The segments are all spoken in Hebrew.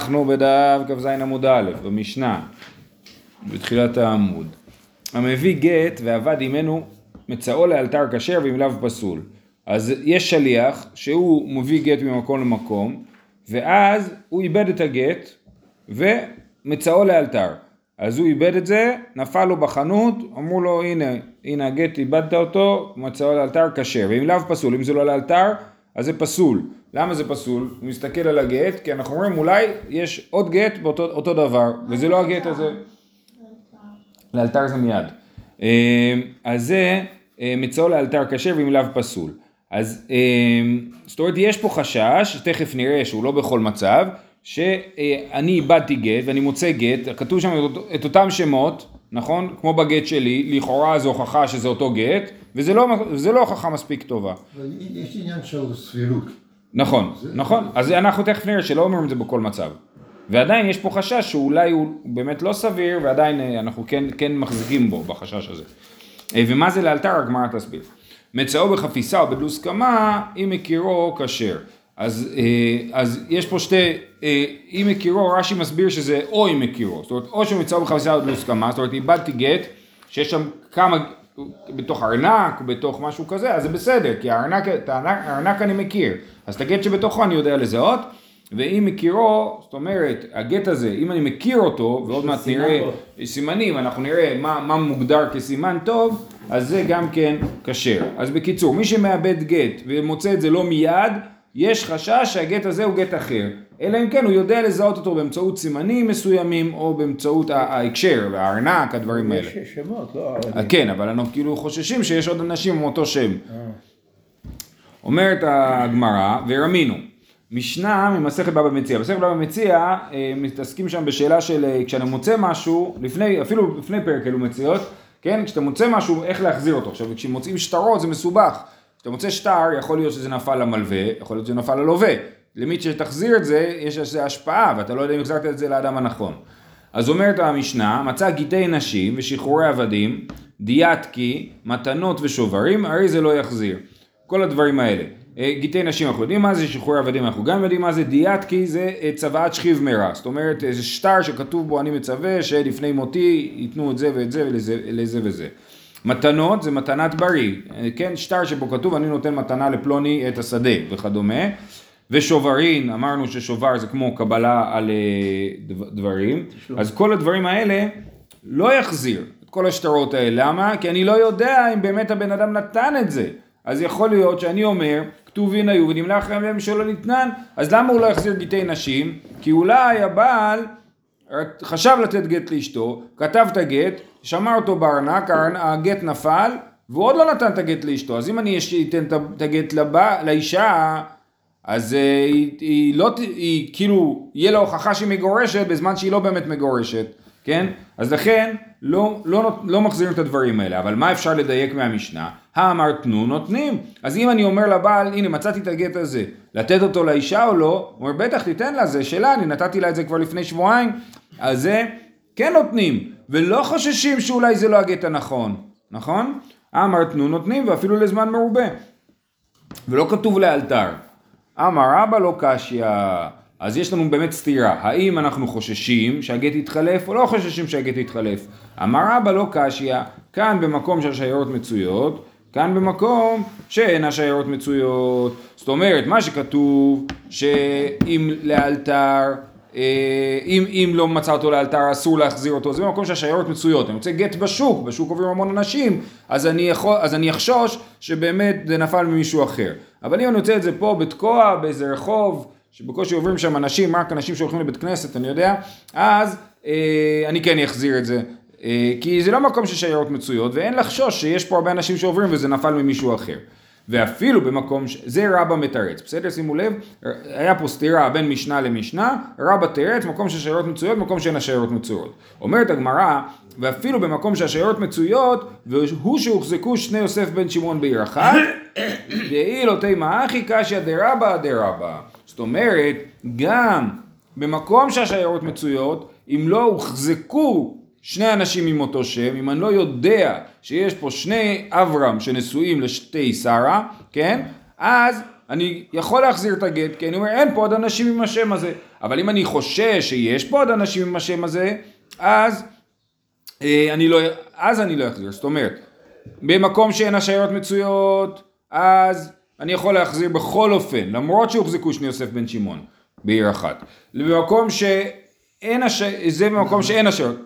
אנחנו בדף כ"ז עמוד א', במשנה, בתחילת העמוד. המביא גט ועבד עמנו מצאו לאלתר כשר ועם לאו פסול. אז יש שליח שהוא מביא גט ממקום למקום, ואז הוא איבד את הגט ומצאו לאלתר. אז הוא איבד את זה, נפל לו בחנות, אמרו לו הנה, הנה הגט איבדת אותו, מצאו לאלתר כשר, ועם לאו פסול, אם זה לא לאלתר, אז זה פסול. למה זה פסול? הוא מסתכל על הגט, כי אנחנו אומרים אולי יש עוד גט באותו דבר, וזה לא הגט הזה. לאלתר זה מיד. אז זה מצאו לאלתר כשר ועם לאו פסול. אז זאת אומרת יש פה חשש, תכף נראה שהוא לא בכל מצב, שאני איבדתי גט ואני מוצא גט, כתוב שם את אותם שמות, נכון? כמו בגט שלי, לכאורה זו הוכחה שזה אותו גט, וזה לא, לא הוכחה מספיק טובה. יש עניין של סבירות. נכון, נכון, אז אנחנו תכף נראה שלא אומרים את זה בכל מצב. ועדיין יש פה חשש שאולי הוא באמת לא סביר, ועדיין אנחנו כן, כן מחזיקים בו, בחשש הזה. ומה זה לאלתר, הגמרא תסביר. מצאו בחפיסה או בדלוס קמה, אם מכירו כשר. אז, אז יש פה שתי, אם מכירו, רש"י מסביר שזה או אם מכירו, זאת אומרת, או שמצאו בחפיסה או בדלוס קמה, זאת אומרת, איבדתי גט, שיש שם כמה, בתוך ארנק, בתוך משהו כזה, אז זה בסדר, כי הארנק, את הארנק אני מכיר, אז את הגט שבתוכו אני יודע לזהות, ואם מכירו, זאת אומרת, הגט הזה, אם אני מכיר אותו, ועוד מעט נראה סימנים, אנחנו נראה מה, מה מוגדר כסימן טוב, אז זה גם כן כשר. אז בקיצור, מי שמאבד גט ומוצא את זה לא מיד, יש חשש שהגט הזה הוא גט אחר, אלא אם כן הוא יודע לזהות אותו באמצעות סימנים מסוימים או באמצעות ההקשר והארנק, הדברים האלה. יש שמות, לא... כן, אבל אנחנו כאילו חוששים שיש עוד אנשים עם אותו שם. אומרת הגמרא, ורמינו, משנה ממסכת בבא מציע. מסכת בבא מציע מתעסקים שם בשאלה של כשאני מוצא משהו, לפני, אפילו לפני פרק אלו מציאות, כן, כשאתה מוצא משהו, איך להחזיר אותו. עכשיו, כשמוצאים שטרות זה מסובך. כשאתה מוצא שטר, יכול להיות שזה נפל למלווה, יכול להיות שזה נפל ללווה. למי שתחזיר את זה, יש לזה השפעה, ואתה לא יודע אם החזרת את זה לאדם הנכון. אז אומרת המשנה, מצא גיטי נשים ושחרורי עבדים, דיאטקי, מתנות ושוברים, הרי זה לא יחזיר. כל הדברים האלה. גיטי נשים אנחנו יודעים מה זה, שחרורי עבדים אנחנו גם יודעים מה זה, דיאטקי זה צוואת שכיב מרע. זאת אומרת, זה שטר שכתוב בו אני מצווה שלפני מותי ייתנו את זה ואת זה ולזה וזה. מתנות זה מתנת בריא, כן, שטר שבו כתוב אני נותן מתנה לפלוני את השדה וכדומה. ושוברין, אמרנו ששובר זה כמו קבלה על דברים, אז כל הדברים האלה לא יחזיר את כל השטרות האלה, למה? כי אני לא יודע אם באמת הבן אדם נתן את זה, אז יכול להיות שאני אומר, כתובין היו ונמלך להם שלא ניתנן, אז למה הוא לא יחזיר גיטי נשים? כי אולי הבעל חשב לתת גט לאשתו, כתב את הגט, שמע אותו בארנק, הגט נפל, והוא עוד לא נתן את הגט לאשתו, אז אם אני אתן את הגט לבא, לאישה, אז היא, היא לא, היא כאילו, יהיה לה הוכחה שהיא מגורשת בזמן שהיא לא באמת מגורשת, כן? אז לכן לא, לא, לא מחזירים את הדברים האלה, אבל מה אפשר לדייק מהמשנה? האמר תנו נותנים. אז אם אני אומר לבעל, הנה מצאתי את הגט הזה, לתת אותו לאישה או לא? הוא אומר בטח תיתן לה, זה שלה, אני נתתי לה את זה כבר לפני שבועיים, אז זה כן נותנים, ולא חוששים שאולי זה לא הגט הנכון, נכון? אמר תנו נותנים ואפילו לזמן מרובה. ולא כתוב לאלתר. אמר רבא לא קשיא, אז יש לנו באמת סתירה, האם אנחנו חוששים שהגט יתחלף או לא חוששים שהגט יתחלף? אמר רבא לא קשיא, כאן במקום שהשיירות מצויות, כאן במקום שאין השיירות מצויות. זאת אומרת, מה שכתוב שאם לאלתר, אם, אם לא מצא אותו לאלתר אסור להחזיר אותו, זה במקום שהשיירות מצויות. אני רוצה גט בשוק, בשוק עוברים המון אנשים, אז אני, יכול, אז אני אחשוש שבאמת זה נפל ממישהו אחר. אבל אם אני רוצה את זה פה בתקוע, באיזה רחוב, שבקושי עוברים שם אנשים, רק אנשים שהולכים לבית כנסת, אני יודע, אז אה, אני כן אחזיר את זה. אה, כי זה לא מקום ששיירות מצויות, ואין לחשוש שיש פה הרבה אנשים שעוברים וזה נפל ממישהו אחר. ואפילו במקום, ש... זה רבא מתרץ, בסדר? שימו לב, היה פה סתירה בין משנה למשנה, רבא תרץ, מקום שהשיירות מצויות, מקום שאין השיירות מצויות. אומרת הגמרא, ואפילו במקום שהשיירות מצויות, והוא שהוחזקו שני יוסף בן שמעון בעיר אחת, דאי לא תימא אחי קשיא דרבא דרבא. זאת אומרת, גם במקום שהשיירות מצויות, אם לא הוחזקו שני אנשים עם אותו שם, אם אני לא יודע שיש פה שני אברהם שנשואים לשתי שרה, כן? אז אני יכול להחזיר את הגט, כי אני אומר אין פה עוד אנשים עם השם הזה. אבל אם אני חושש שיש פה עוד אנשים עם השם הזה, אז אה, אני לא, אז אני לא אחזיר. זאת אומרת, במקום שאין השעיות מצויות, אז אני יכול להחזיר בכל אופן, למרות שהוחזקו שני יוסף בן שמעון בעיר אחת. במקום שאין הש... זה במקום שאין השעיות.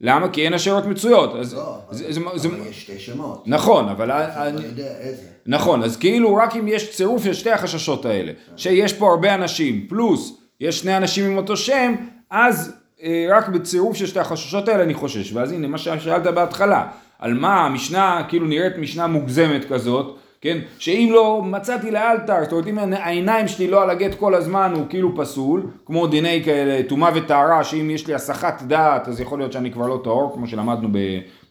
למה? כי אין השעיות מצויות. אז לא, זה, אבל זה, זה, אבל יש שתי שמות. נכון, אבל... אני- לא יודע איזה. נכון, אז כאילו רק אם יש צירוף של שתי החששות האלה, שיש פה הרבה אנשים, פלוס יש שני אנשים עם אותו שם, אז אה, רק בצירוף של שתי החששות האלה אני חושש. ואז הנה מה ששאלת בהתחלה, על מה המשנה כאילו נראית משנה מוגזמת כזאת, כן, שאם לא מצאתי לאלתר, זאת אומרת אם העיניים שלי לא על הגט כל הזמן הוא כאילו פסול, כמו דיני כאלה טומאה וטהרה, שאם יש לי הסחת דעת אז יכול להיות שאני כבר לא טהור, כמו שלמדנו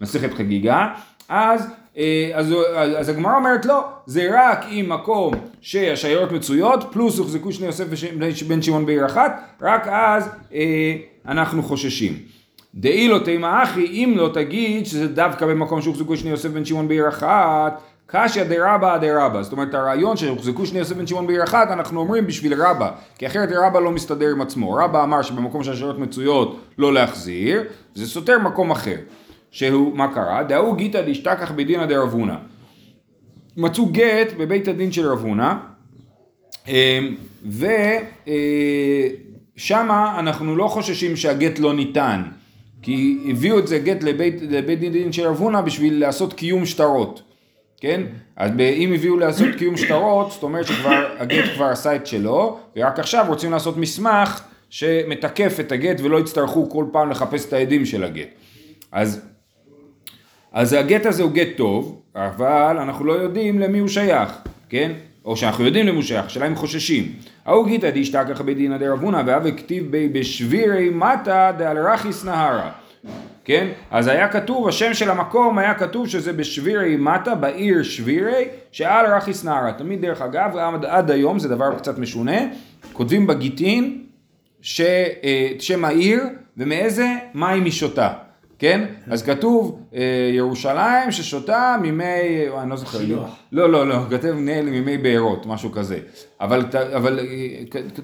במסכת חגיגה, אז אה, אז, אז, אז הגמרא אומרת לא, זה רק אם מקום שהשיירות מצויות, פלוס הוחזקו שני יוסף וש- בן שמעון בעיר אחת, רק אז אה, אנחנו חוששים. דאי לא תימא אחי, אם לא תגיד שזה דווקא במקום שהוחזקו שני יוסף בן שמעון בעיר אחת, קשיא דרבא דרבא, זאת אומרת הרעיון שהוחזקו שני יוסף בן שמעון בעיר אחת, אנחנו אומרים בשביל רבא, כי אחרת רבא לא מסתדר עם עצמו, רבא אמר שבמקום שהשיירות מצויות לא להחזיר, זה סותר מקום אחר. שהוא, מה קרה? דאו גיתא דשתכח בדינא דרבונה. מצאו גט בבית הדין של רבונה, ושמה אנחנו לא חוששים שהגט לא ניתן, כי הביאו את זה גט לבית, לבית דין של רבונה בשביל לעשות קיום שטרות, כן? אז אם הביאו לעשות קיום שטרות, זאת אומרת שכבר הגט כבר עשה את שלו, ורק עכשיו רוצים לעשות מסמך שמתקף את הגט ולא יצטרכו כל פעם לחפש את העדים של הגט. אז אז הגט הזה הוא גט טוב, אבל אנחנו לא יודעים למי הוא שייך, כן? או שאנחנו יודעים למי הוא שייך, השאלה אם חוששים. ההוא גיתא דשתכח בדינא דרבונה, והווה כתיב בי בשבירי מטה דאל רכיס נהרה. כן? אז היה כתוב, השם של המקום היה כתוב שזה בשבירי מטה, בעיר שבירי, שעל רכיס נהרה. תמיד דרך אגב, עד, עד היום, זה דבר קצת משונה, כותבים בגיטין ש, אה, שם העיר ומאיזה מים היא שותה, כן? אז כתוב אה, ירושלים ששותה מימי, אה, אני לא זוכר, שילוח. לא, לא, לא, כתב מנהל מימי בארות, משהו כזה. אבל,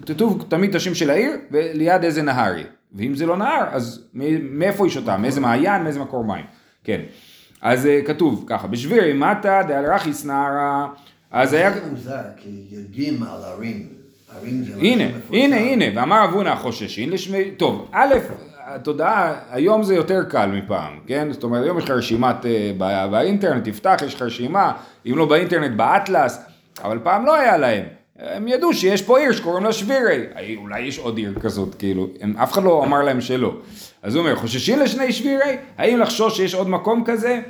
כתוב תמיד את השם של העיר וליד איזה נהר היא. ואם זה לא נהר, אז מאיפה היא שותה? מאיזה מעיין, מאיזה מקור מים. כן. אז אה, כתוב ככה, בשבירי מטה דאל רכיס נהרה, אז היה... זה מוזר, כי יודעים על ערים. ערים זה משהו הנה. הנה, הנה, ואמר אבונה חוששין לשמי, טוב, א', התודעה, היום זה יותר קל מפעם, כן? זאת אומרת, היום יש לך רשימת, אה, בא- באינטרנט, תפתח, יש לך רשימה, אם לא באינטרנט, באטלס, אבל פעם לא היה להם. הם ידעו שיש פה עיר שקוראים לה שבירי, אולי יש עוד עיר כזאת, כאילו, הם, אף אחד לא אמר להם שלא. אז הוא אומר, חוששים לשני שבירי? האם לחשוש שיש עוד מקום כזה?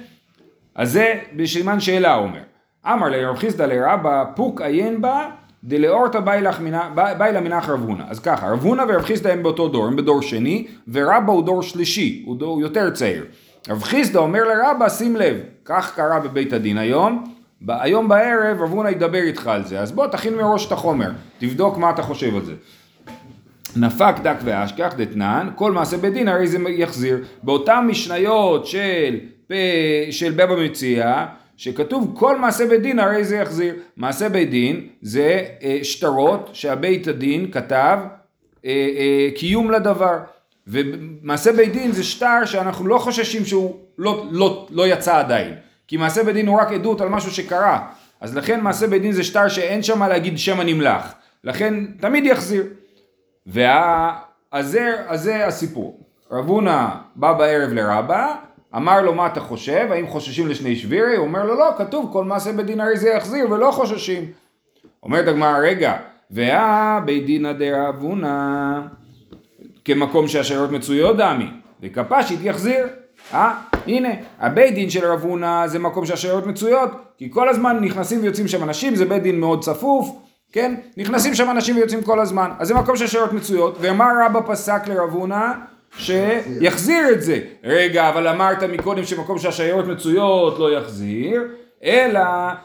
אז זה בסימן שאלה הוא אומר. אמר לרב חיסדא לרבא פוק עיין בה דלאורתא באי לה מנח רב הונא. אז ככה, רב הונא ורב חיסדא הם באותו דור, הם בדור שני, ורבא הוא דור שלישי, הוא, דור, יותר צעיר. רב חיסדא אומר לרבא, שים לב, כך קרה בבית הדין היום, היום בערב רב הונא ידבר איתך על זה, אז בוא תכין מראש את החומר, תבדוק מה אתה חושב על זה. נפק דק ואשכח דתנן, כל מעשה בית דין הרי זה יחזיר. באותן משניות של, של בבא מציע, שכתוב כל מעשה בית דין הרי זה יחזיר. מעשה בית דין זה אה, שטרות שהבית הדין כתב אה, אה, קיום לדבר. ומעשה בית דין זה שטר שאנחנו לא חוששים שהוא לא, לא, לא יצא עדיין. כי מעשה בית דין הוא רק עדות על משהו שקרה. אז לכן מעשה בית דין זה שטר שאין שם מה להגיד שם הנמלך. לכן תמיד יחזיר. וה... אז זה, הסיפור. רב הונא בא בערב לרבא, אמר לו מה אתה חושב, האם חוששים לשני שבירי? הוא אומר לו לא, כתוב כל מעשה בדין הרי זה יחזיר ולא חוששים. אומרת הגמרא רגע, והא בית דינא דרב הונא כמקום שהשיירות מצויות דמי, וכפשית יחזיר. אה, הנה, הבית דין של רב הונא זה מקום שהשיירות מצויות, כי כל הזמן נכנסים ויוצאים שם אנשים, זה בית דין מאוד צפוף, כן? נכנסים שם אנשים ויוצאים כל הזמן, אז זה מקום שהשיירות מצויות, ומה רבא פסק לרב הונא? שיחזיר את זה. רגע, אבל אמרת מקודם שמקום שהשיירות מצויות לא יחזיר, אלא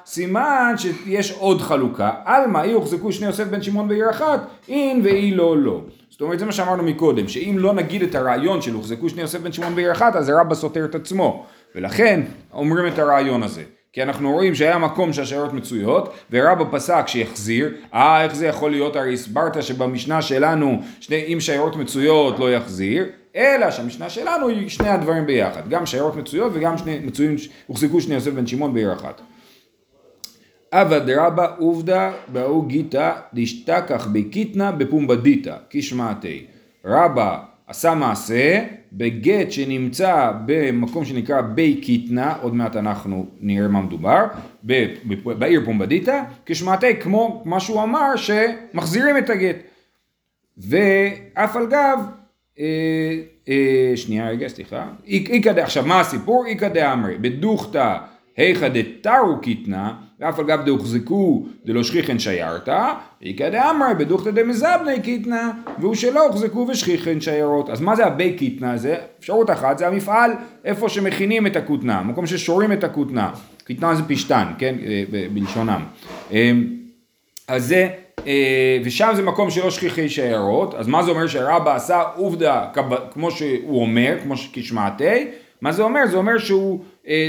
סימן שיש עוד חלוקה. עלמא, אי הוחזקו שני יוסף בן שמעון בעיר אחת, אין ואי לא לא. זאת אומרת, זה מה שאמרנו מקודם, שאם לא נגיד את הרעיון של הוחזקו שני יוסף בן שמעון בעיר אחת, אז הרבא סותר את עצמו. ולכן אומרים את הרעיון הזה. כי אנחנו רואים שהיה מקום שהשיירות מצויות, ורבא פסק שיחזיר, אה איך זה יכול להיות, הרי הסברת שבמשנה שלנו שני, אם שיירות מצויות לא יחזיר, אלא שהמשנה שלנו היא שני הדברים ביחד, גם שיירות מצויות וגם שני מצויים, הוחזקו שני יוסף בן שמעון בעיר אחת. אבא דרבא עובדא באו גיתא דשתכח בקיתנא בפומבדיתא כשמעתי. רבא עשה מעשה בגט שנמצא במקום שנקרא בי קיתנא, עוד מעט אנחנו נראה מה מדובר, בעיר פומבדיתא, כשמעתי כמו מה שהוא אמר שמחזירים את הגט. ואף על גב, אה, אה, שנייה רגע סליחה, איכא עכשיו מה הסיפור? איכא דאמרי, בדוכתא היכא דתרו קיתנא ואף על גב דהוחזקו דלא שכיחן שיירתא, ואיכא דאמרי בדוכתא דמזבני קיתנא, והוא שלא הוחזקו ושכיחן שיירות. אז מה זה הבי קיתנא הזה? אפשרות אחת זה המפעל איפה שמכינים את הכותנה, מקום ששורים את הכותנה. קיתנא זה פשתן, כן, אה, בלשונם. אה, אז זה, אה, ושם זה מקום שלא שכיחי שיירות, אז מה זה אומר שרבא עשה עובדה כמו שהוא אומר, כמו כשמעתי, מה זה אומר? זה אומר שהוא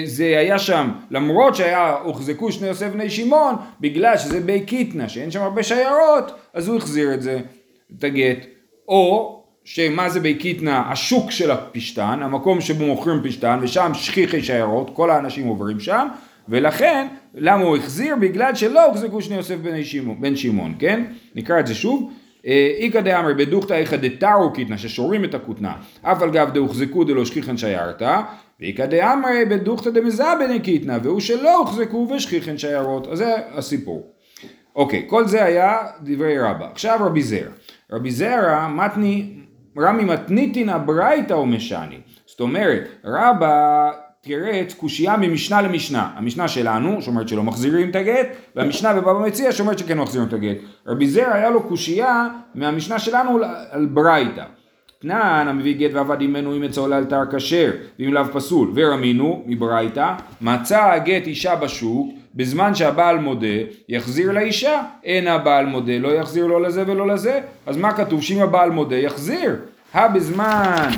זה היה שם, למרות שהיה, הוחזקו שני יוסף בני שמעון, בגלל שזה בי קיטנה, שאין שם הרבה שיירות, אז הוא החזיר את זה, את הגט. או שמה זה בי קיטנה? השוק של הפשתן, המקום שבו מוכרים פשתן, ושם שכיחי שיירות, כל האנשים עוברים שם, ולכן, למה הוא החזיר? בגלל שלא הוחזקו שני יוסף בני שמעון, בן שמעון, כן? נקרא את זה שוב. אה, איכא דאמרי בדוכתא איכא דתרו קיטנה, ששורים את הכותנה, אף על גב דהוחזקו דלא שכיחן שיירתא, ואיכא דאמרי בדוכתא דמזבני קיטנה, והוא שלא הוחזקו ושכיחן שיירות. אז זה הסיפור. אוקיי, כל זה היה דברי רבא. עכשיו רבי זרע. רבי זרע מתני, רמי מתניתין הברייתא ומשני. זאת אומרת, רבא תראה קושייה ממשנה למשנה. המשנה שלנו, שאומרת שלא מחזירים את הגט, והמשנה בבבא מציע שאומרת שכן מחזירים את הגט. רבי זרע היה לו קושייה מהמשנה שלנו על ברייתא. תנן המביא גט ועבד עמנו אם אצלו לאלתר כשר ואם לאו פסול. ורמינו מברייתא מצא הגט אישה בשוק בזמן שהבעל מודה יחזיר לאישה. אין הבעל מודה לא יחזיר לא לזה ולא לזה. אז מה כתוב? שאם הבעל מודה יחזיר. הא בזמן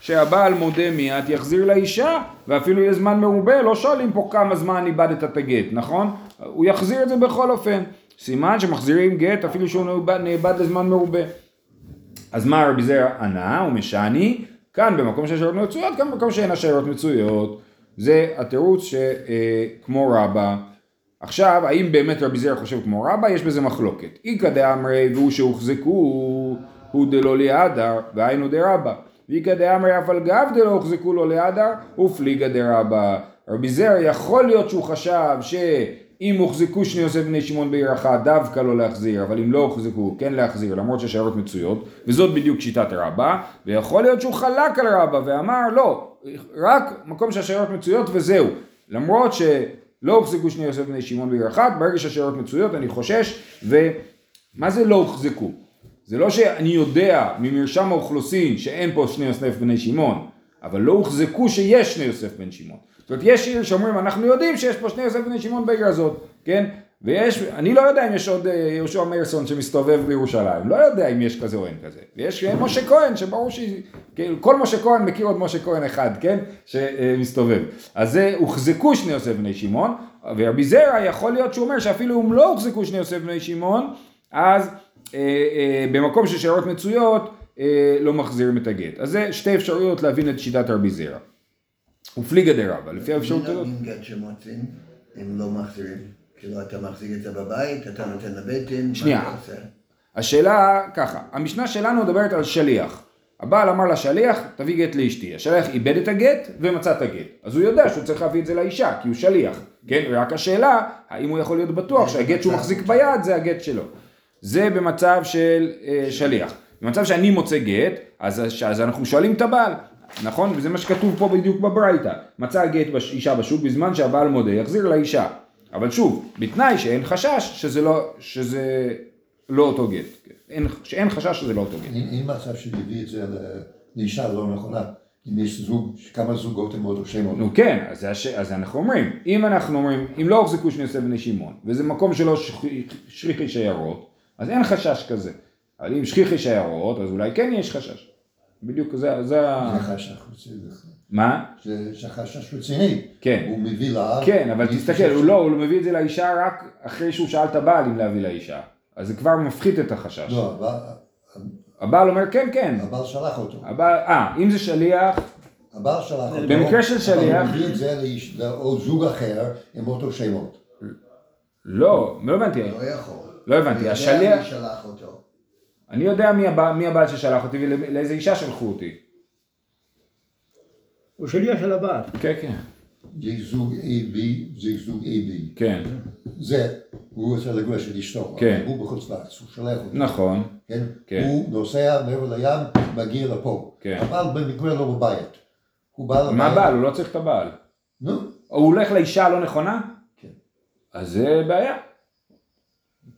שהבעל מודה מיד יחזיר לאישה ואפילו לזמן מרובה לא שואלים פה כמה זמן איבדת את הגט נכון? הוא יחזיר את זה בכל אופן. סימן שמחזירים גט אפילו שהוא נאבד לזמן מרובה אז מה רבי זרע ענה ומשני, כאן במקום שיש שיירות מצויות, כאן במקום שאין השיירות מצויות. זה התירוץ שכמו רבא. עכשיו, האם באמת רבי זרע חושב כמו רבא? יש בזה מחלוקת. איכא דאמרי והוא שהוחזקו הוא דלא ליעדר, והיינו דרבא. ואיכא דאמרי אף על גב דלא הוחזקו לו ליעדר, ופליגא דרבא. רבי זרע יכול להיות שהוא חשב ש... אם הוחזקו שני יוסף בני שמעון בעיר אחת, דווקא לא להחזיר, אבל אם לא הוחזקו, כן להחזיר, למרות שהשיירות מצויות, וזאת בדיוק שיטת רבא, ויכול להיות שהוא חלק על רבא ואמר, לא, רק מקום שהשיירות מצויות וזהו. למרות שלא הוחזקו שני יוסף בני שמעון בעיר אחת, ברגע שהשיירות מצויות אני חושש, ומה זה לא הוחזקו? זה לא שאני יודע ממרשם האוכלוסין שאין פה שני יוסף בני שמעון, אבל לא הוחזקו שיש שני יוסף בן שמעון. זאת אומרת, יש עיר שאומרים, אנחנו יודעים שיש פה שני יוסף בני שמעון בעיר הזאת, כן? ויש, אני לא יודע אם יש עוד אה, יהושע מאירסון שמסתובב בירושלים, לא יודע אם יש כזה או אין כזה. ויש אה, משה כהן, שברור ש... כאילו, כל משה כהן מכיר עוד משה כהן אחד, כן? שמסתובב. אז זה, הוחזקו שני יוסף בני שמעון, ורבי זרע יכול להיות שהוא אומר שאפילו אם לא הוחזקו שני יוסף בני שמעון, אז אה, אה, במקום של שאלות מצויות, לא מחזירים את הגט. אז זה שתי אפשרויות להבין את שיטת רבי זרע. ופליגא דרבא, לפי האפשרות הזאת. מי גט שמוצאים, אם לא מחזירים? כאילו אתה מחזיק את זה בבית, אתה נותן לבית דין, שנייה. השאלה ככה, המשנה שלנו מדברת על שליח. הבעל אמר לשליח, תביא גט לאשתי. השליח איבד את הגט ומצא את הגט. אז הוא יודע שהוא צריך להביא את זה לאישה, כי הוא שליח. כן? ורק השאלה, האם הוא יכול להיות בטוח שהגט שהוא מחזיק ביד זה הגט שלו. זה במצב של אה, שליח. במצב שאני מוצא גט, אז, אז אנחנו שואלים את הבעל, נכון? וזה מה שכתוב פה בדיוק בברייתא. מצא גט אישה בשוק בזמן שהבעל מודה, יחזיר לאישה. אבל שוב, בתנאי שאין חשש שזה לא, שזה לא אותו גט. אין, שאין חשש שזה לא אותו גט. אין מצב שהביא את זה לאישה לא נכונה. אם יש זוג, כמה זוגות הם עוד שמות. נו כן, אז, הש... אז אנחנו אומרים, אם אנחנו אומרים, אם לא הוחזקו שני יוסף בני שמעון, וזה מקום שלא שכיחי שיירות, אז אין חשש כזה. אבל אם שכיחי שיירות, אז אולי כן יש חשש. בדיוק זה, זה ה... זה חשש רציני. מה? זה זה חשש רציני. כן. הוא מביא לה... כן, אבל תסתכל, הוא לא, הוא מביא את זה לאישה רק אחרי שהוא שאל את הבעל אם להביא לאישה. אז זה כבר מפחית את החשש. לא, הבעל- הבעל אומר כן, כן. הבעל שלח אותו. הבעל, אה, אם זה שליח, הבעל שלח אותו. במקרה של אבל שליח- הוא מביא את זה לאיש- לעוד זוג אחר עם אותו שמות. לא, לא הבנתי. לא יכול. לא הבנתי, השליח-. אני יודע מי הבעל, מי הבעל ששלח אותי ולאיזה אישה שלחו אותי. הוא שליח של הבעל. כן, כן. יש זוג A, B, זה זוג A, B. כן, זה, הוא רוצה לגרש את אשתו. כן. אבל הוא בחוץ לארץ, הוא שולח אותו. נכון. כן? כן. הוא נוסע מעבר לים, מגיע לפה. כן. הבעל במקרה לא בבית. הוא בא לבית. מה הבעל? הוא לא צריך את הבעל. נו, הוא הולך לאישה הלא נכונה? כן. אז זה בעיה.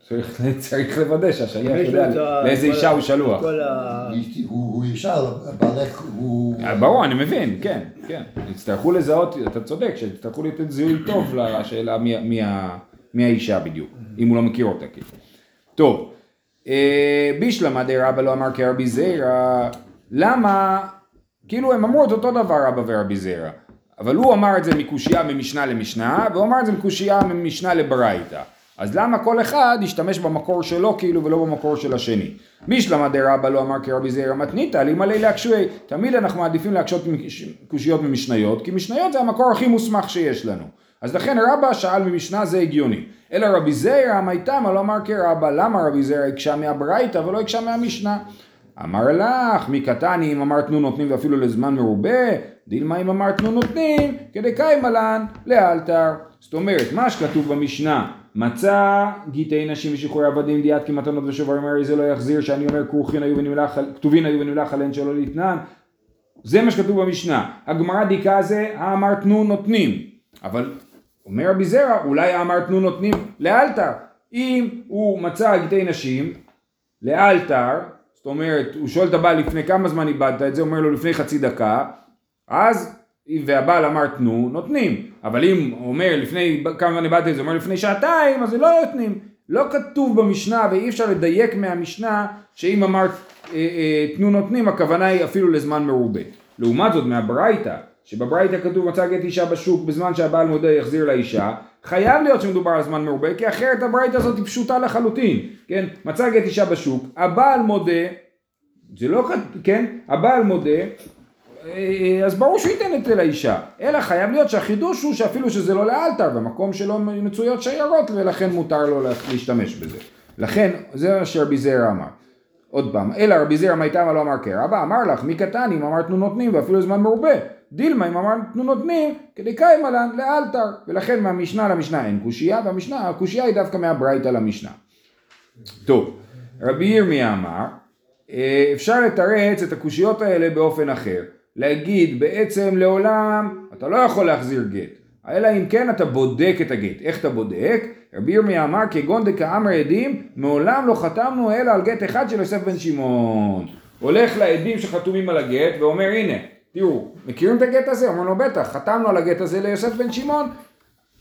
צריך, צריך לוודא שהשליח יודע לאיזה אישה הוא שלוח. הוא ישאל, בעלך הוא... אה, ברור, אני מבין, כן, כן. יצטרכו לזהות, אתה צודק, שיצטרכו לתת זיהוי טוב לשאלה מי, האישה בדיוק, אם הוא לא מכיר אותה. כאילו. טוב, אה, בישלמה די רבא לא אמר כרבי זיירא, למה, כאילו הם אמרו את אותו דבר רבא ורבי זיירא, אבל הוא אמר את זה מקושייה ממשנה למשנה, והוא אמר את זה מקושייה ממשנה לברייתא. אז למה כל אחד ישתמש במקור שלו כאילו ולא במקור של השני? בישלמה די רבא לא אמר כרבי זיירא מתניתא, לימלא להקשווי. תמיד אנחנו מעדיפים להקשות קושיות ממשניות, כי משניות זה המקור הכי מוסמך שיש לנו. אז לכן רבא שאל ממשנה זה הגיוני. אלא רבי זיירא מייתמה לא אמר כרבא, למה רבי זיירא הקשה מהברייתא ולא הקשה מהמשנה? אמר לך, מי קטני אם אמרת נו נותנים ואפילו לזמן מרובה, דילמה אם אמרת נו נותנים, כדי קיימה לן לאלתר. זאת אומרת, מה שכתוב במשנה, מצא גיטי נשים ושחרורי עבדים דיאת כמתנות ושוברים הרי זה לא יחזיר, שאני אומר כרוכין היו ונמלח, כתובין היו ונמלח עליהן שלא לתנן, זה מה שכתוב במשנה. הגמרא דייקה זה, האמרת נו נותנים. אבל אומר רבי זרע, אולי האמרת נו נותנים לאלתר. אם הוא מצא גיטי נשים, לאלתר, זאת אומרת, הוא שואל את הבעל לפני כמה זמן איבדת את זה, אומר לו לפני חצי דקה, אז, והבעל אמר תנו, נותנים. אבל אם הוא אומר לפני כמה זמן איבדת את זה, הוא אומר לפני שעתיים, אז זה לא נותנים. לא כתוב במשנה, ואי אפשר לדייק מהמשנה, שאם אמרת אה, אה, תנו נותנים, הכוונה היא אפילו לזמן מרובה. לעומת זאת, מהברייתא, שבברייתא כתוב מצא גט אישה בשוק בזמן שהבעל מודה יחזיר לאישה, חייב להיות שמדובר על זמן מרובה, כי אחרת הברייתא הזאת היא פשוטה לחלוטין, כן? מצא גט אישה בשוק, הבעל מודה, זה לא, כת- כן? הבעל מודה, אז ברור שהוא ייתן את זה לאישה, אלא חייב להיות שהחידוש הוא שאפילו שזה לא לאלתר, במקום שלא מצויות שיירות, ולכן מותר לו לה- להשתמש בזה. לכן, זה מה שרבי זרע אמר. עוד פעם, אלא רבי זרע מייתמה לא אמר כרבא, אמר לך, מי קטן אם אמרתנו נותנים ואפילו זמן מרובה. דילמה אם אמרתנו נותנים, כדי קיימה לן לאלתר. ולכן מהמשנה למשנה אין קושייה, והמשנה, הקושייה היא דווקא מהברייתא למשנה. טוב, רבי ירמיה אמר, אה, אפשר לתרץ את הקושיות האלה באופן אחר. להגיד בעצם לעולם אתה לא יכול להחזיר גט. אלא אם כן אתה בודק את הגט. איך אתה בודק? רבי ירמיה אמר כגון דקאמר עדים מעולם לא חתמנו אלא על גט אחד של יוסף בן שמעון. הולך לעדים שחתומים על הגט ואומר הנה תראו מכירים את הגט הזה? אומרים לו בטח חתמנו על הגט הזה ליוסף בן שמעון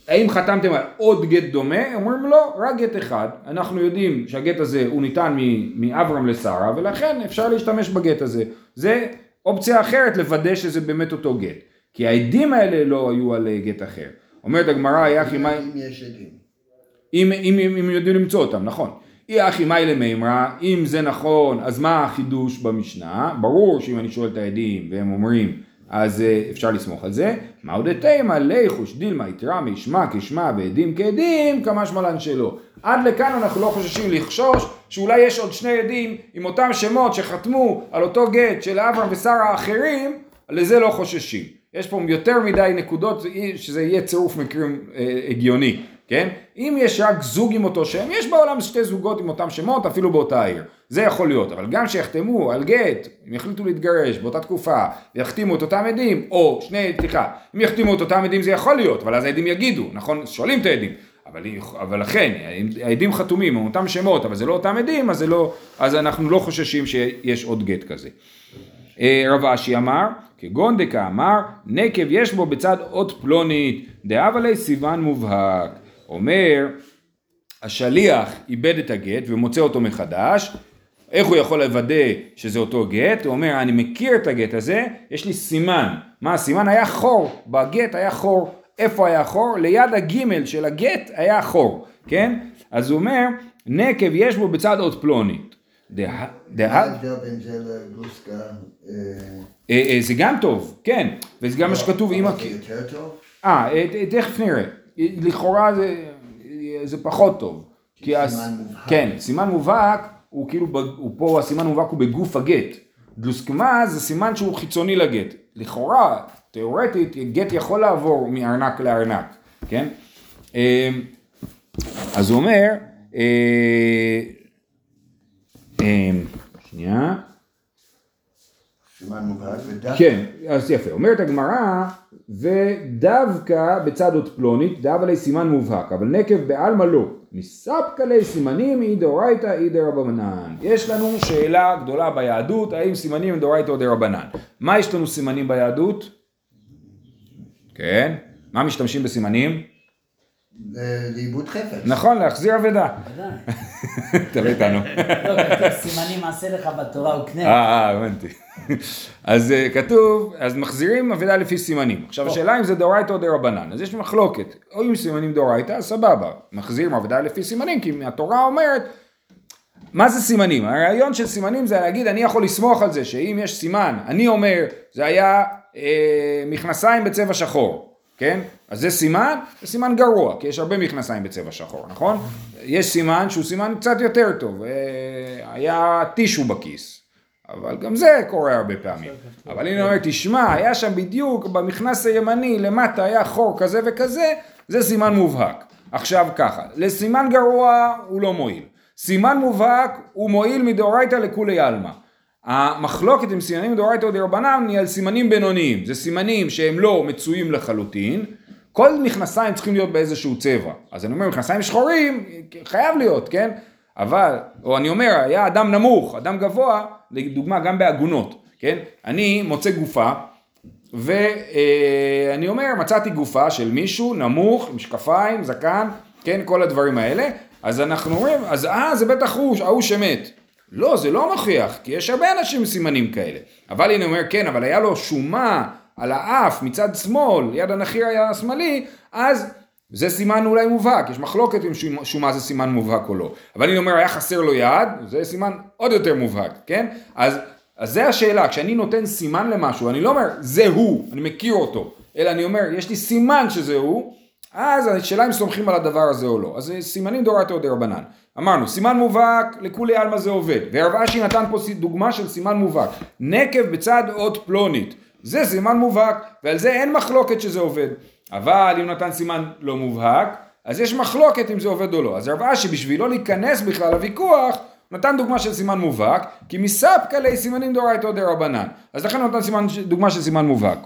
האם חתמתם על עוד גט דומה? אומרים לא, רק גט אחד. אנחנו יודעים שהגט הזה הוא ניתן מאברהם לשרה ולכן אפשר להשתמש בגט הזה. זה אופציה אחרת לוודא שזה באמת אותו גט. כי העדים האלה לא היו על אה, גט אחר. אומרת הגמרא, יחי מה... אם יש עדים. אם, אם, אם, אם יודעים למצוא אותם, נכון. אי אחי מאי למימרא, אם זה נכון, אז מה החידוש במשנה? ברור שאם אני שואל את העדים והם אומרים, אז אה, אפשר לסמוך על זה. מה עוד תימא ליחוש דילמה יתרא משמע כשמע ועדים כעדים, כמשמע לן שלא. עד לכאן אנחנו לא חוששים לחשוש שאולי יש עוד שני עדים עם אותם שמות שחתמו על אותו גט של אברהם ושרה האחרים, לזה לא חוששים. יש פה יותר מדי נקודות שזה יהיה צירוף מקרים אה, הגיוני, כן? אם יש רק זוג עם אותו שם, יש בעולם שתי זוגות עם אותם שמות אפילו באותה עיר. זה יכול להיות, אבל גם שיחתמו על גט, אם יחליטו להתגרש באותה תקופה, ויחתימו את אותם עדים, או שני, סליחה, אם יחתימו את אותם עדים זה יכול להיות, אבל אז העדים יגידו, נכון? שואלים את העדים. אבל, אבל לכן, אם העדים חתומים עם אותם שמות, אבל זה לא אותם עדים, אז, לא, אז אנחנו לא חוששים שיש עוד גט כזה. אה, רב אשי אמר, כגון דקה אמר, נקב יש בו בצד אות פלונית, דאב עלי סיוון מובהק. אומר, השליח איבד את הגט ומוצא אותו מחדש, איך הוא יכול לוודא שזה אותו גט? הוא אומר, אני מכיר את הגט הזה, יש לי סימן. מה הסימן? היה חור, בגט היה חור. איפה היה חור? ליד הגימל של הגט היה חור, כן? אז הוא אומר, נקב יש בו בצד אות פלונית. דה- דה- זה? אה, אה, זה גם טוב, כן, וזה גם מה שכתוב עם. זה יותר טוב? אה, אה, תכף נראה. אה, לכאורה זה, פחות טוב. כי סימן מובהק. כן, סימן מובהק הוא כאילו, הוא פה הסימן מובהק הוא בגוף הגט. גלוסקמה זה סימן שהוא חיצוני לגט. לכאורה, תיאורטית, גט יכול לעבור מארנק לארנק, כן? אה, אז הוא אומר, אה, אה, שנייה. סימן מובהק ודווקא כן, אז יפה. אומרת הגמרא, ודווקא בצד אות פלונית, דאבה לי סימן מובהק, אבל נקב בעלמא לא. מספקא לי סימנים אי דאורייתא אי דרבנן. יש לנו שאלה גדולה ביהדות, האם סימנים הם דאורייתא או דרבנן. מה יש לנו סימנים ביהדות? כן. מה משתמשים בסימנים? אה, לאיבוד חפץ. נכון, להחזיר אבדה. ודאי. אתה לא איתנו. לא, כתוב סימנים מעשה לך בתורה אה, וקנה. אה, הבנתי. אז אה, כתוב, אז מחזירים אבדה לפי סימנים. עכשיו השאלה אם זה דאורייתא או דרבנן. אז יש מחלוקת. או אם סימנים דאורייתא, סבבה. מחזירים אבדה לפי סימנים, כי התורה אומרת, מה זה סימנים? הרעיון של סימנים זה להגיד, אני יכול לסמוך על זה שאם יש סימן, אני אומר, זה היה אה, מכנסיים בצבע שחור. כן? אז זה סימן, זה סימן גרוע, כי יש הרבה מכנסיים בצבע שחור, נכון? יש סימן שהוא סימן קצת יותר טוב, אה, היה טישו בכיס, אבל גם זה קורה הרבה פעמים. אבל הנה אומר, תשמע, היה שם בדיוק במכנס הימני למטה היה חור כזה וכזה, זה סימן מובהק. עכשיו ככה, לסימן גרוע הוא לא מועיל. סימן מובהק הוא מועיל מדאורייתא לכולי עלמא. המחלוקת עם סימנים דאורייתא ודרבנן היא על סימנים בינוניים. זה סימנים שהם לא מצויים לחלוטין. כל מכנסיים צריכים להיות באיזשהו צבע. אז אני אומר, מכנסיים שחורים, חייב להיות, כן? אבל, או אני אומר, היה אדם נמוך, אדם גבוה, לדוגמה גם בעגונות, כן? אני מוצא גופה, ואני אומר, מצאתי גופה של מישהו נמוך, משקפיים, זקן, כן, כל הדברים האלה, אז אנחנו אומרים, אז אה, זה בטח הוא, ההוא שמת. לא, זה לא מוכיח, כי יש הרבה אנשים עם סימנים כאלה. אבל הנה אומר, כן, אבל היה לו שומה על האף מצד שמאל, יד הנחיר היה השמאלי, אז זה סימן אולי מובהק, יש מחלוקת אם שומה זה סימן מובהק או לא. אבל אני אומר, היה חסר לו יד, זה סימן עוד יותר מובהק, כן? אז, אז זה השאלה, כשאני נותן סימן למשהו, אני לא אומר, זה הוא, אני מכיר אותו, אלא אני אומר, יש לי סימן שזה הוא, אז השאלה אם סומכים על הדבר הזה או לא. אז זה סימנים דאורייתא או דרבנן. אמרנו, סימן מובהק, לכולי עלמא זה עובד. והרב אשי נתן פה דוגמה של סימן מובהק. נקב בצד אות פלונית. זה סימן מובהק, ועל זה אין מחלוקת שזה עובד. אבל אם נתן סימן לא מובהק, אז יש מחלוקת אם זה עובד או לא. אז הרב אשי, בשביל לא להיכנס בכלל לוויכוח, נתן דוגמה של סימן מובהק, כי מספקא לי סימנים דאורייתא או דרבנן. אז לכן הוא נתן סימן, דוגמה של סימן מובהק.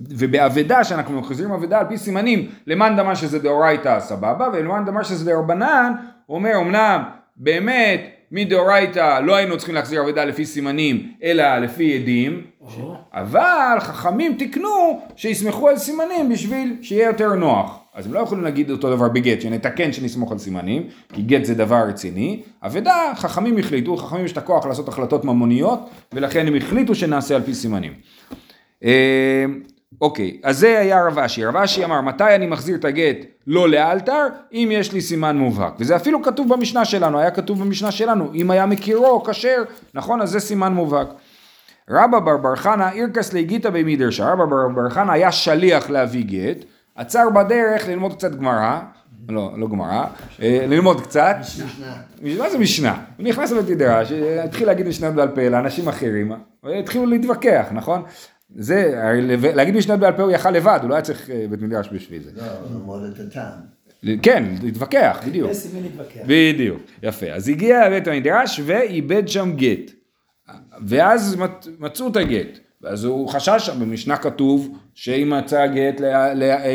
ובאבדה, שאנחנו מחזירים אבדה על פי סימנים, למאן דמה שזה דאורייתא סבבה, ולמאן דמה שזה דרבנן, הוא אומר אמנם באמת מדאורייתא לא היינו צריכים להחזיר אבדה לפי סימנים, אלא לפי עדים, אבל חכמים תיקנו שיסמכו על סימנים בשביל שיהיה יותר נוח. אז הם לא יכולים להגיד אותו דבר בגט, שנתקן שנסמוך על סימנים, כי גט זה דבר רציני. אבדה, חכמים החליטו, חכמים יש את הכוח לעשות החלטות ממוניות, ולכן הם החליטו שנעשה על פי סימנים. אה, אוקיי, אז זה היה רב אשי. רב אשי אמר, מתי אני מחזיר את הגט לא לאלתר? אם יש לי סימן מובהק. וזה אפילו כתוב במשנה שלנו, היה כתוב במשנה שלנו, אם היה מכירו כשר, נכון? אז זה סימן מובהק. רבא בר בר חנא אירקס ליגיתא במידרשה, רבא בר בר חנא היה שליח להביא גט, עצר בדרך ללמוד קצת גמרא, לא, לא גמרא, אה, ללמוד קצת, משנה. מה זה משנה? הוא נכנס לבית מדרש, התחיל להגיד משנה בעל פה לאנשים אחרים, והתחילו להתווכח, נכון? זה, להגיד משנה בעל פה הוא יכל לבד, הוא לא היה צריך אה, בית מדרש בשביל זה. לא. כן, להתווכח, בדיוק. יש להתווכח. בדיוק, יפה. אז הגיע לבית המדרש ואיבד שם גט. ואז מצ- מצאו את הגט. ואז הוא חשש שם, במשנה כתוב שאם מצא גט,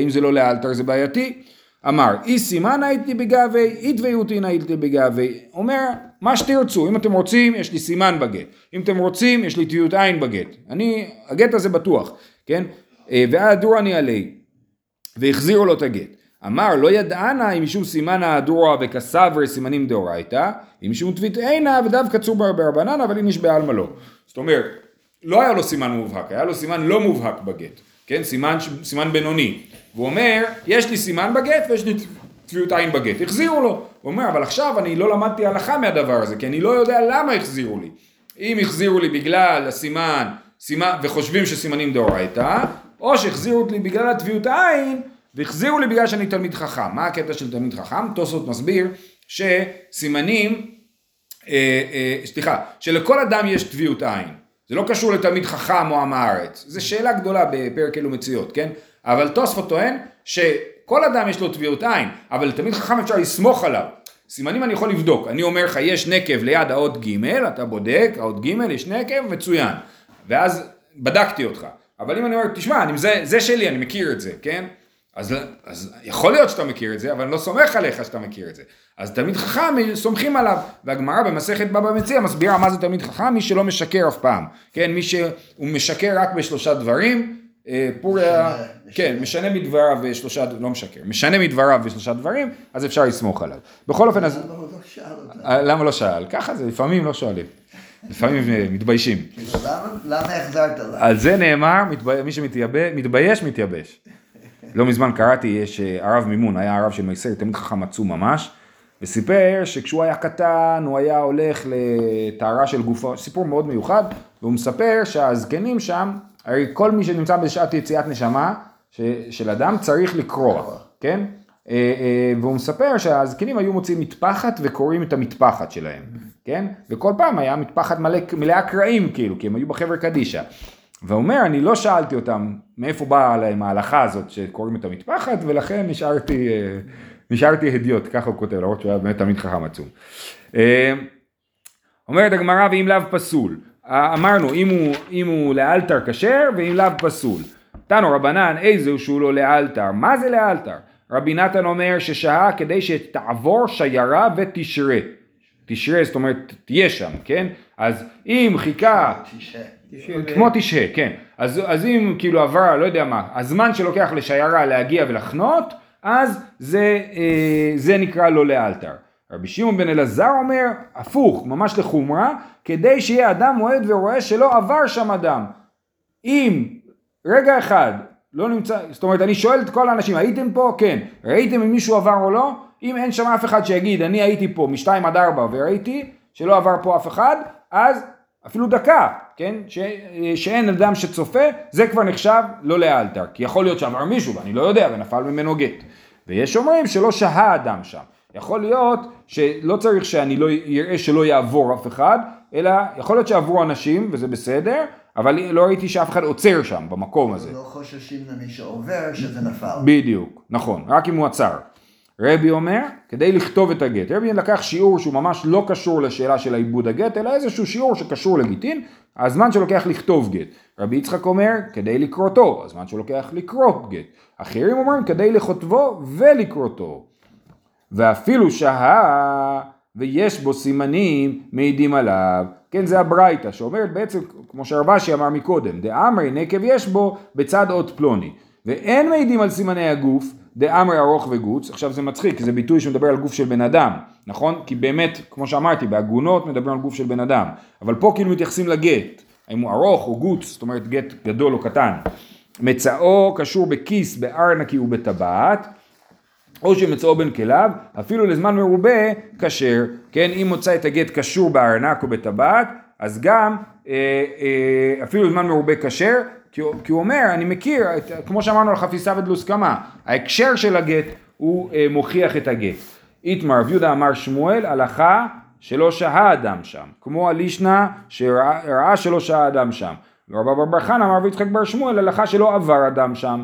אם זה לא לאלתר זה בעייתי. אמר, אי סימן הייתי בגבי, אי תביעותין הייתי בגבי. אומר, מה שתרצו, אם אתם רוצים, יש לי סימן בגט. אם אתם רוצים, יש לי טביעות עין בגט. אני, הגט הזה בטוח, כן? אה, והדור אני עלי. והחזירו לו את הגט. אמר לא ידענה אם משום סימן ההדורה וכסבר סימנים דאורייתא, אם משום עינה ודווקא צור ברבנן, אבל אם יש בעלמא לא. זאת אומרת, לא היה לו סימן מובהק, היה לו סימן לא מובהק בגט, כן? סימן, סימן בינוני. והוא אומר, יש לי סימן בגט ויש לי טביעות עין בגט. החזירו לו. הוא אומר, אבל עכשיו אני לא למדתי הלכה מהדבר הזה, כי אני לא יודע למה החזירו לי. אם החזירו לי בגלל הסימן, סימן, וחושבים שסימנים דאורייתא, או שהחזירו לי בגלל הטביעות העין, והחזירו לי בגלל שאני תלמיד חכם. מה הקטע של תלמיד חכם? תוספות מסביר שסימנים, אה, אה, סליחה, שלכל אדם יש טביעות עין. זה לא קשור לתלמיד חכם או עם הארץ. זו שאלה גדולה בפרק אלו מציאות, כן? אבל תוספות טוען שכל אדם יש לו טביעות עין, אבל לתלמיד חכם אפשר לסמוך עליו. סימנים אני יכול לבדוק. אני אומר לך, יש נקב ליד האות ג', אתה בודק, האות ג', יש נקב, מצוין. ואז בדקתי אותך. אבל אם אני אומר, תשמע, אני, זה, זה שלי, אני מכיר את זה, כן? אז, אז יכול להיות שאתה מכיר את זה, אבל אני לא סומך עליך שאתה מכיר את זה. אז תלמיד חכם, סומכים עליו. והגמרא במסכת בבא מציע מסבירה מה זה תלמיד חכם, מי שלא משקר אף פעם. כן, מי שהוא משקר רק בשלושה דברים, אה, פוריה, כן, משנה מדבריו ושלושה, לא משקר, משנה מדבריו ושלושה דברים, אז אפשר לסמוך עליו. בכל אופן, אז... למה הוא לא שאל אותה? אה, למה לא שאל? ככה זה, לפעמים לא שואלים. לפעמים אה, מתביישים. כאילו, למה- החזרת לה? על זה נאמר, מי שמתבייש, מתייבש. לא מזמן קראתי, יש אה, הרב מימון, היה הרב של מייסר, תמיד חכם עצום ממש, וסיפר שכשהוא היה קטן, הוא היה הולך לטהרה של גופו, סיפור מאוד מיוחד, והוא מספר שהזקנים שם, הרי כל מי שנמצא בשעת יציאת נשמה ש, של אדם צריך לקרוע, כן? אה, אה, והוא מספר שהזקנים היו מוציאים מטפחת וקוראים את המטפחת שלהם, כן? וכל פעם היה מטפחת מלא, מלאה קרעים כאילו, כי הם היו בחבר קדישא. ואומר, אני לא שאלתי אותם מאיפה באה להם ההלכה הזאת שקוראים את המטפחת, ולכן נשארתי, אה, נשארתי הדיוט, ככה הוא כותב, למרות שהוא היה באמת תמיד חכם עצום. אה, אומרת הגמרא, ואם לאו פסול. אמרנו, אם הוא, אם הוא לאלתר כשר, ואם לאו פסול. תנו רבנן, איזהו שהוא לא לאלתר. מה זה לאלתר? רבי נתן אומר ששהה כדי שתעבור שיירה ותשרה. תשרה, זאת אומרת, תהיה שם, כן? אז אם חיכה... תשעה. כמו תשהה, כן. אז, אז אם כאילו עבר, לא יודע מה, הזמן שלוקח לשיירה להגיע ולחנות, אז זה, אה, זה נקרא לא לאלתר. רבי שמעון בן אלעזר אומר, הפוך, ממש לחומרה, כדי שיהיה אדם מועד ורואה שלא עבר שם אדם. אם רגע אחד לא נמצא, זאת אומרת, אני שואל את כל האנשים, הייתם פה? כן. ראיתם אם מישהו עבר או לא? אם אין שם אף אחד שיגיד, אני הייתי פה משתיים עד ארבע וראיתי שלא עבר פה אף אחד, אז אפילו דקה, כן? ש, שאין אדם שצופה, זה כבר נחשב לא לאלתר. כי יכול להיות שעבר מישהו ואני לא יודע ונפל ממנו גט. ויש אומרים שלא שהה אדם שם. יכול להיות שלא צריך שאני לא אראה שלא יעבור אף אחד, אלא יכול להיות שעברו אנשים וזה בסדר, אבל לא ראיתי שאף אחד עוצר שם במקום הזה. לא חוששים למי שעובר שזה נפל. בדיוק, נכון, רק אם הוא עצר. רבי אומר, כדי לכתוב את הגט, רבי לקח שיעור שהוא ממש לא קשור לשאלה של העיבוד הגט, אלא איזשהו שיעור שקשור לגיטין, הזמן שלוקח לכתוב גט. רבי יצחק אומר, כדי לקרותו, הזמן שלוקח לקרות גט. אחרים אומרים, כדי לכותבו ולקרותו. ואפילו שהה ויש בו סימנים מעידים עליו. כן, זה הברייתא, שאומרת בעצם, כמו שהרבשי אמר מקודם, דאמרי נקב יש בו בצד אות פלוני. ואין מעידים על סימני הגוף, דאמרי ארוך וגוץ. עכשיו זה מצחיק, זה ביטוי שמדבר על גוף של בן אדם, נכון? כי באמת, כמו שאמרתי, בעגונות מדברים על גוף של בן אדם. אבל פה כאילו מתייחסים לגט. האם הוא ארוך או גוץ, זאת אומרת גט גדול או קטן. מצאו קשור בכיס, בארנקי ובטבעת. או שמצאו בן כליו, אפילו לזמן מרובה כשר, כן, אם מוצא את הגט קשור בארנק או בטבעת, אז גם אה, אה, אפילו לזמן מרובה כשר, כי, הוא- כי הוא אומר, אני מכיר, את, כמו שאמרנו על חפיסה ודלוס קמה, ההקשר של הגט הוא אה, מוכיח את הגט. איתמר רב יהודה אמר שמואל, הלכה שלא שהה אדם שם, כמו הלישנה שראה ראה שלא שהה אדם שם. ורב בר בר חנא אמר רב יצחק בר שמואל, הלכה שלא עבר אדם שם.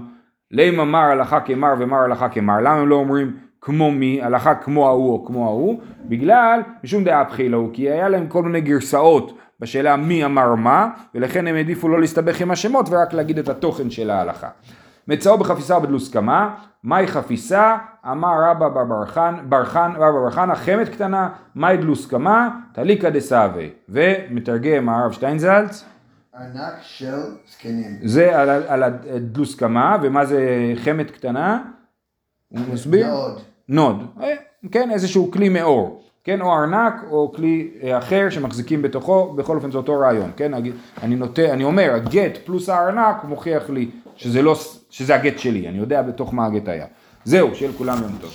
לימה מר הלכה כמר ומר הלכה כמר. למה הם לא אומרים כמו מי, הלכה כמו ההוא או כמו ההוא? בגלל, משום דעה בחילה הוא, כי היה להם כל מיני גרסאות בשאלה מי אמר מה, ולכן הם העדיפו לא להסתבך עם השמות ורק להגיד את התוכן של ההלכה. מצאו בחפיסה ובדלוסקמא, מאי חפיסה? אמר רבה בר בר חן, בר חן, רבה בר חנה, חמת קטנה, מהי דלוס קמה? תליקא דסאווה. ומתרגם הרב שטיינזלץ, ארנק של זקנים. זה על, על הדלוסקמא, ומה זה חמת קטנה? הוא מסביר? מאוד. נוד, אה, כן, איזשהו כלי מעור, כן, או ארנק או כלי אה, אחר שמחזיקים בתוכו, בכל אופן זה אותו רעיון, כן, אני נוטה, אני אומר, הגט פלוס הארנק מוכיח לי שזה לא, שזה הגט שלי, אני יודע בתוך מה הגט היה. זהו, שיהיה לכולם יום טוב.